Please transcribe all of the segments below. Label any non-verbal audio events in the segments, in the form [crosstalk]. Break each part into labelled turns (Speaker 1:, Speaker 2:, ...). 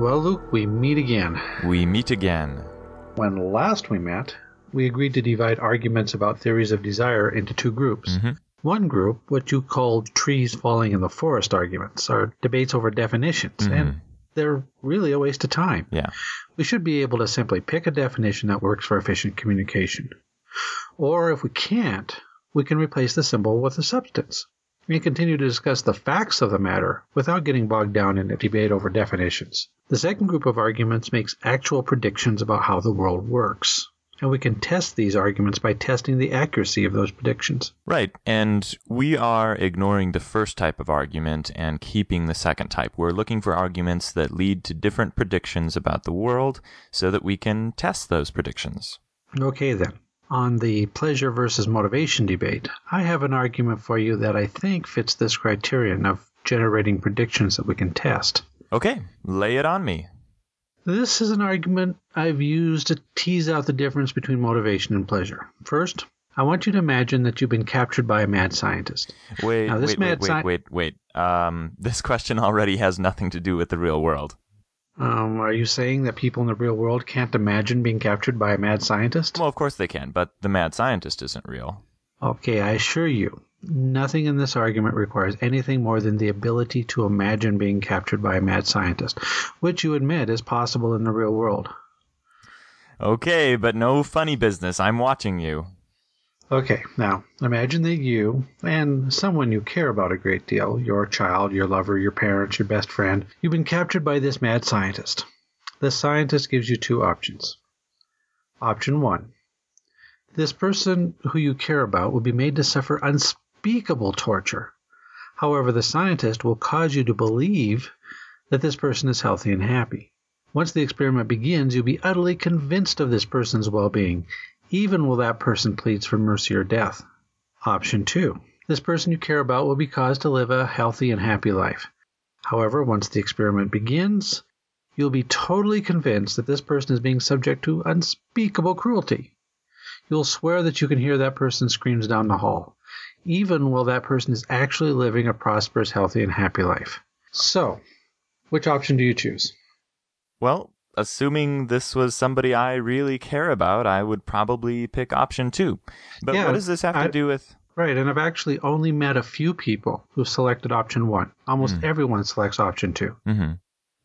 Speaker 1: Well, Luke, we meet again.
Speaker 2: We meet again.
Speaker 1: When last we met, we agreed to divide arguments about theories of desire into two groups.
Speaker 2: Mm-hmm.
Speaker 1: One group, what you call trees falling in the forest arguments, are debates over definitions, and they're really a waste of time.
Speaker 2: Yeah.
Speaker 1: We should be able to simply pick a definition that works for efficient communication. Or if we can't, we can replace the symbol with a substance and continue to discuss the facts of the matter without getting bogged down in a debate over definitions. The second group of arguments makes actual predictions about how the world works. And we can test these arguments by testing the accuracy of those predictions.
Speaker 2: Right. And we are ignoring the first type of argument and keeping the second type. We're looking for arguments that lead to different predictions about the world so that we can test those predictions.
Speaker 1: Okay, then. On the pleasure versus motivation debate, I have an argument for you that I think fits this criterion of generating predictions that we can test.
Speaker 2: Okay, lay it on me.
Speaker 1: This is an argument I've used to tease out the difference between motivation and pleasure. First, I want you to imagine that you've been captured by a mad scientist.
Speaker 2: Wait,
Speaker 1: Now,
Speaker 2: wait,
Speaker 1: mad
Speaker 2: wait,
Speaker 1: sci-
Speaker 2: wait, wait, wait. Um, this question already has nothing to do with the real world.
Speaker 1: Um, are you saying that people in the real world can't imagine being captured by a mad scientist?
Speaker 2: Well, of course they can, but the mad scientist isn't real.
Speaker 1: Okay, I assure you, nothing in this argument requires anything more than the ability to imagine being captured by a mad scientist, which you admit is possible in the real world.
Speaker 2: Okay, but no funny business. I'm watching you.
Speaker 1: Okay, now imagine that you and someone you care about a great deal, your child, your lover, your parents, your best friend, you've been captured by this mad scientist. The scientist gives you two options. Option one this person who you care about will be made to suffer unspeakable torture. However, the scientist will cause you to believe that this person is healthy and happy. Once the experiment begins, you'll be utterly convinced of this person's well being, even while that person pleads for mercy or death. Option 2. This person you care about will be caused to live a healthy and happy life. However, once the experiment begins, you'll be totally convinced that this person is being subject to unspeakable cruelty. You'll swear that you can hear that person's screams down the hall, even while that person is actually living a prosperous, healthy, and happy life. So, which option do you choose?
Speaker 2: Well, assuming this was somebody I really care about, I would probably pick option two. But
Speaker 1: Yeah,
Speaker 2: what does this have
Speaker 1: I-
Speaker 2: to do with.
Speaker 1: Right, and I've actually only met a few people who selected option one. Almost everyone selects option two.
Speaker 2: hmm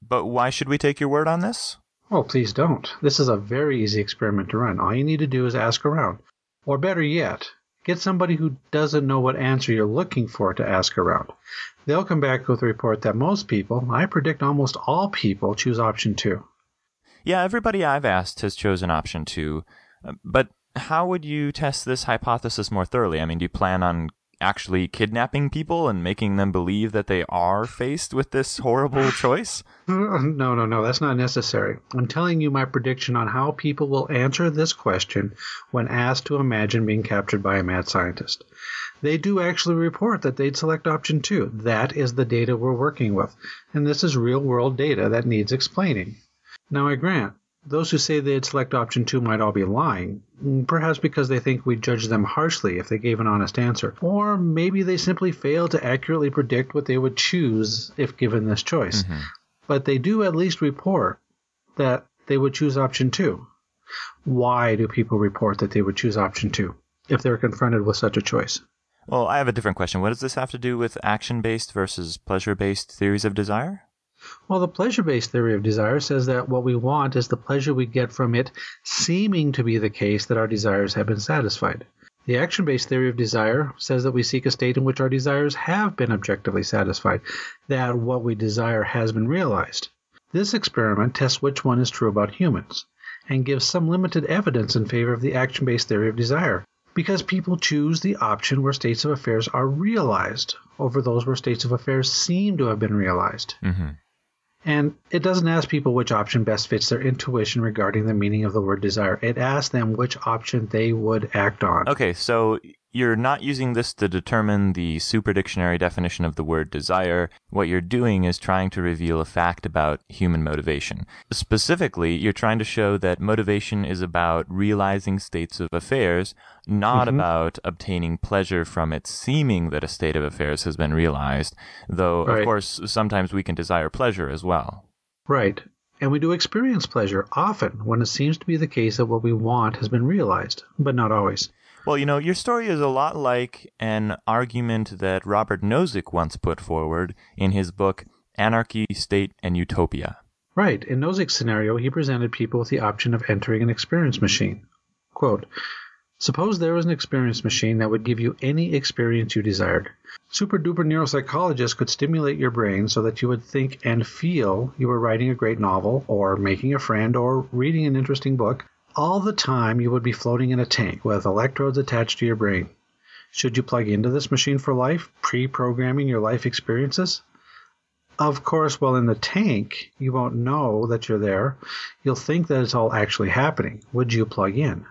Speaker 2: But why should we take your word on this?
Speaker 1: Oh, please don't. This is a very easy experiment to run. All you need to do is ask around. Or better yet, get somebody who doesn't know what answer you're looking for to ask around. They'll come back with a report that most people, I predict almost all people, choose option two.
Speaker 2: Yeah, everybody I've asked has chosen option two. Uh, But how would you test this hypothesis more thoroughly? I mean, do you plan on actually kidnapping people and making them believe that they are faced with this horrible [sighs] choice? [laughs]
Speaker 1: No, no, no, that's not necessary. I'm telling you my prediction on how people will answer this question when asked to imagine being captured by a mad scientist. They do actually report that they'd select option two. That is the data we're working with, and this is real world data that needs explaining. Now, I grant, those who say they'd select option two might all be lying, perhaps because they think we'd judge them harshly if they gave an honest answer, or maybe they simply fail to accurately predict what they would choose if given this choice mm-hmm. but they do at least report that they would choose option two. Why do people report that they would choose option two if they're confronted with such a choice?
Speaker 2: Well, I have a different question. What does this have to do with action based versus pleasure based theories of desire?
Speaker 1: Well, the pleasure based theory of desire says that what we want is the pleasure we get from it seeming to be the case that our desires have been satisfied. The action based theory of desire says that we seek a state in which our desires have been objectively satisfied, that what we desire has been realized. This experiment tests which one is true about humans and gives some limited evidence in favor of the action based theory of desire because people choose the option where states of affairs are realized over those where states of affairs seem to have been realized.
Speaker 2: hmm
Speaker 1: And it doesn't ask people which option best fits their intuition regarding the meaning of the word desire. It asks them which option they would act on.
Speaker 2: Okay, so you're not using this to determine the superdictionary definition of the word desire. What you're doing is trying to reveal a fact about human motivation. Specifically, you're trying to show that motivation is about realizing states of affairs, not mm-hmm. about obtaining pleasure from it seeming that a state of affairs has been realized, though, of course, sometimes we can desire pleasure as well.
Speaker 1: Right. And we do experience pleasure often when it seems to be the case that what we want has been realized, but not always.
Speaker 2: Well, you know, your story is a lot like an argument that Robert Nozick once put forward in his book Anarchy, State, and Utopia.
Speaker 1: Right. In Nozick's scenario, he presented people with the option of entering an experience machine. Quote, Suppose there was an experience machine that would give you any experience you desired. Super duper neuropsychologists could stimulate your brain so that you would think and feel you were writing a great novel, or making a friend, or reading an interesting book, all the time you would be floating in a tank with electrodes attached to your brain. Should you plug into this machine for life, pre programming your life experiences? Of course, while in the tank, you won't know that you're there. You'll think that it's all actually happening. Would you plug in?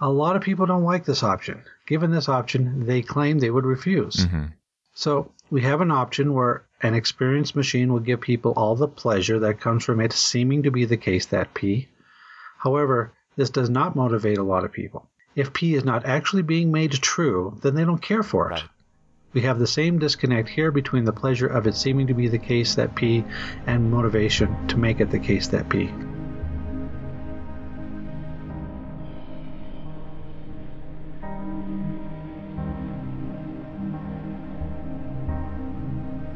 Speaker 1: A lot of people don't like this option. Given this option, they claim they would refuse.
Speaker 2: Mm-hmm.
Speaker 1: So we have an option where an experience machine will give people all the pleasure that comes from it seeming to be the case that P. However, this does not motivate a lot of people. If P is not actually being made true, then they don't care for it.
Speaker 2: Right.
Speaker 1: We have the same disconnect here between the pleasure of it seeming to be the case that P and motivation to make it the case that P.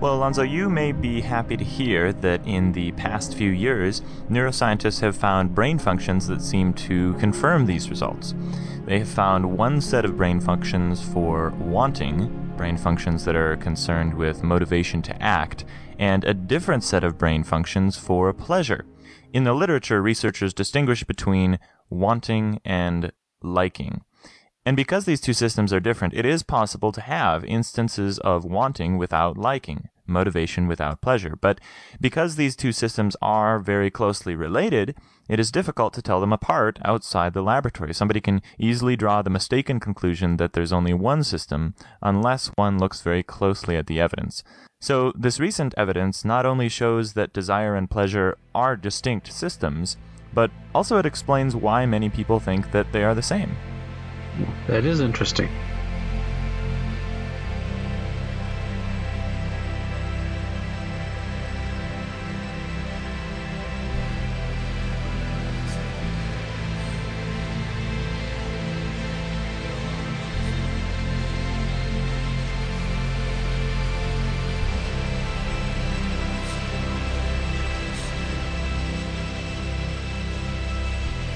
Speaker 2: Well, Alonzo, you may be happy to hear that in the past few years, neuroscientists have found brain functions that seem to confirm these results. They have found one set of brain functions for wanting, brain functions that are concerned with motivation to act, and a different set of brain functions for pleasure. In the literature, researchers distinguish between wanting and liking. And because these two systems are different, it is possible to have instances of wanting without liking, motivation without pleasure. But because these two systems are very closely related, it is difficult to tell them apart outside the laboratory. Somebody can easily draw the mistaken conclusion that there's only one system unless one looks very closely at the evidence. So, this recent evidence not only shows that desire and pleasure are distinct systems, but also it explains why many people think that they are the same.
Speaker 1: That is interesting.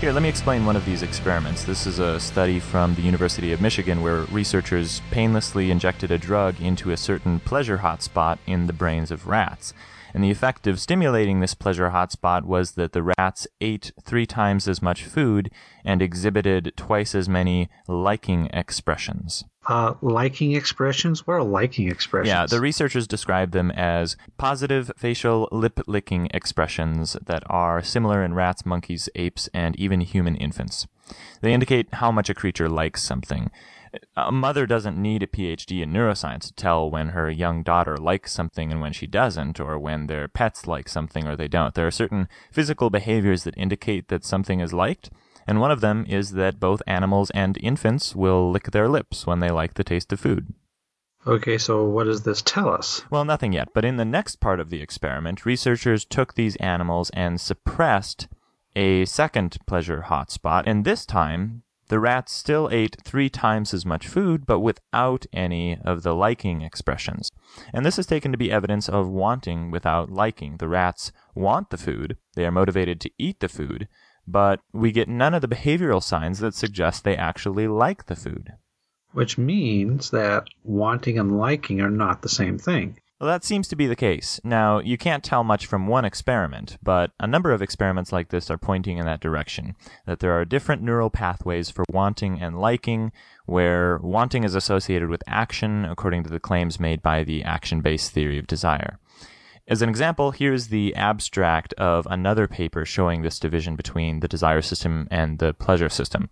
Speaker 2: Here, let me explain one of these experiments. This is a study from the University of Michigan where researchers painlessly injected a drug into a certain pleasure hotspot in the brains of rats. And the effect of stimulating this pleasure hotspot was that the rats ate three times as much food and exhibited twice as many liking expressions.
Speaker 1: Uh, liking expressions? What are liking expressions?
Speaker 2: Yeah, the researchers describe them as positive facial lip licking expressions that are similar in rats, monkeys, apes, and even human infants. They indicate how much a creature likes something. A mother doesn't need a PhD in neuroscience to tell when her young daughter likes something and when she doesn't, or when their pets like something or they don't. There are certain physical behaviors that indicate that something is liked, and one of them is that both animals and infants will lick their lips when they like the taste of food.
Speaker 1: Okay, so what does this tell us?
Speaker 2: Well, nothing yet, but in the next part of the experiment, researchers took these animals and suppressed a second pleasure hotspot, and this time the rats still ate three times as much food, but without any of the liking expressions. And this is taken to be evidence of wanting without liking. The rats want the food, they are motivated to eat the food, but we get none of the behavioral signs that suggest they actually like the food.
Speaker 1: Which means that wanting and liking are not the same thing.
Speaker 2: Well, that seems to be the case. Now, you can't tell much from one experiment, but a number of experiments like this are pointing in that direction. That there are different neural pathways for wanting and liking, where wanting is associated with action, according to the claims made by the action based theory of desire. As an example, here's the abstract of another paper showing this division between the desire system and the pleasure system.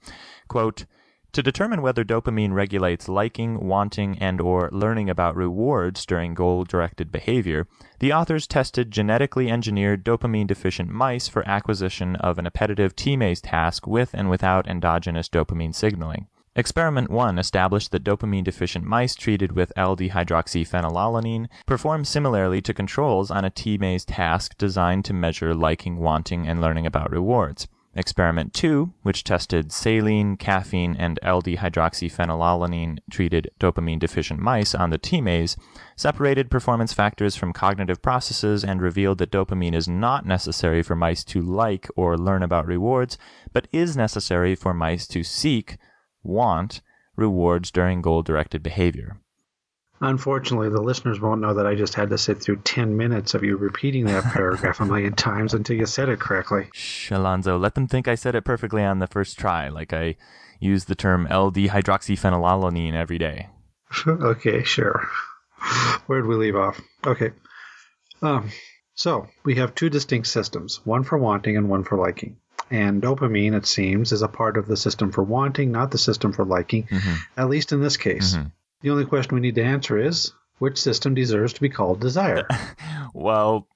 Speaker 2: Quote, to determine whether dopamine regulates liking, wanting, and or learning about rewards during goal-directed behavior, the authors tested genetically engineered dopamine-deficient mice for acquisition of an appetitive T-maze task with and without endogenous dopamine signaling. Experiment 1 established that dopamine deficient mice treated with L-dihydroxyphenylalanine performed similarly to controls on a T-maze task designed to measure liking, wanting, and learning about rewards. Experiment 2, which tested saline, caffeine, and L-dihydroxyphenylalanine treated dopamine deficient mice on the T-maze, separated performance factors from cognitive processes and revealed that dopamine is not necessary for mice to like or learn about rewards, but is necessary for mice to seek, want, rewards during goal-directed behavior.
Speaker 1: Unfortunately, the listeners won't know that I just had to sit through 10 minutes of you repeating that [laughs] paragraph a million times until you said it correctly.
Speaker 2: Shh, Alonzo, let them think I said it perfectly on the first try, like I use the term L-dihydroxyphenylalanine every day. [laughs]
Speaker 1: okay, sure. Where'd we leave off? Okay. Um, so, we have two distinct systems, one for wanting and one for liking. And dopamine, it seems, is a part of the system for wanting, not the system for liking,
Speaker 2: Mm-hmm.
Speaker 1: at least in this case. The only question we need to answer is which system deserves to be called desire? [laughs]
Speaker 2: Well,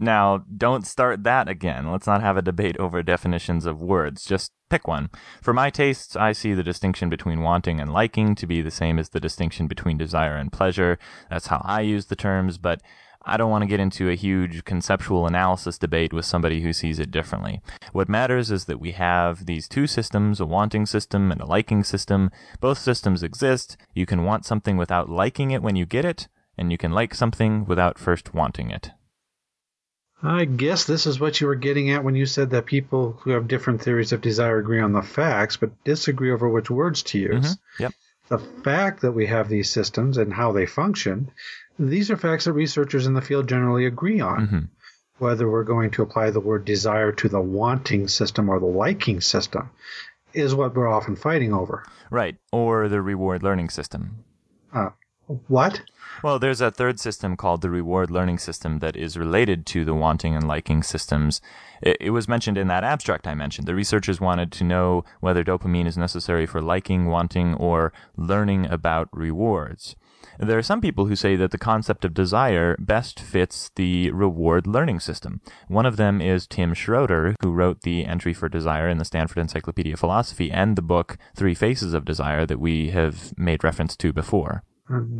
Speaker 2: now don't start that again. Let's not have a debate over definitions of words. Just pick one. For my tastes, I see the distinction between wanting and liking to be the same as the distinction between desire and pleasure. That's how I use the terms, but I don't want to get into a huge conceptual analysis debate with somebody who sees it differently. What matters is that we have these two systems, a wanting system and a liking system. Both systems exist. You can want something without liking it when you get it, and you can like something without first wanting it.
Speaker 1: I guess this is what you were getting at when you said that people who have different theories of desire agree on the facts but disagree over which words to use. Mm-hmm.
Speaker 2: Yep.
Speaker 1: The fact that we have these systems and how they function, these are facts that researchers in the field generally agree on.
Speaker 2: Mhm.
Speaker 1: Whether we're going to apply the word desire to the wanting system or the liking system is what we're often fighting over.
Speaker 2: Right. Or the reward learning system.
Speaker 1: Uh, what?
Speaker 2: Well, there's a third system called the reward learning system that is related to the wanting and liking systems. It, it was mentioned in that abstract I mentioned. The researchers wanted to know whether dopamine is necessary for liking, wanting, or learning about rewards. There are some people who say that the concept of desire best fits the reward learning system. One of them is Tim Schroeder, who wrote the entry for desire in the Stanford Encyclopedia of Philosophy and the book Three Faces of Desire that we have made reference to before.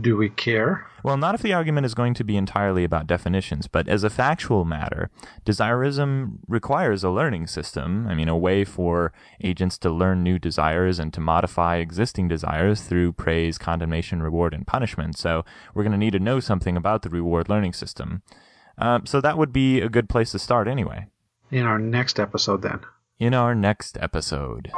Speaker 1: Do we care?
Speaker 2: Well, not if the argument is going to be entirely about definitions, but as a factual matter, desirism requires a learning system. I mean, a way for agents to learn new desires and to modify existing desires through praise, condemnation, reward, and punishment. So we're going to need to know something about the reward learning system. Uh, so that would be a good place to start anyway.
Speaker 1: In our next episode, then.
Speaker 2: In our next episode.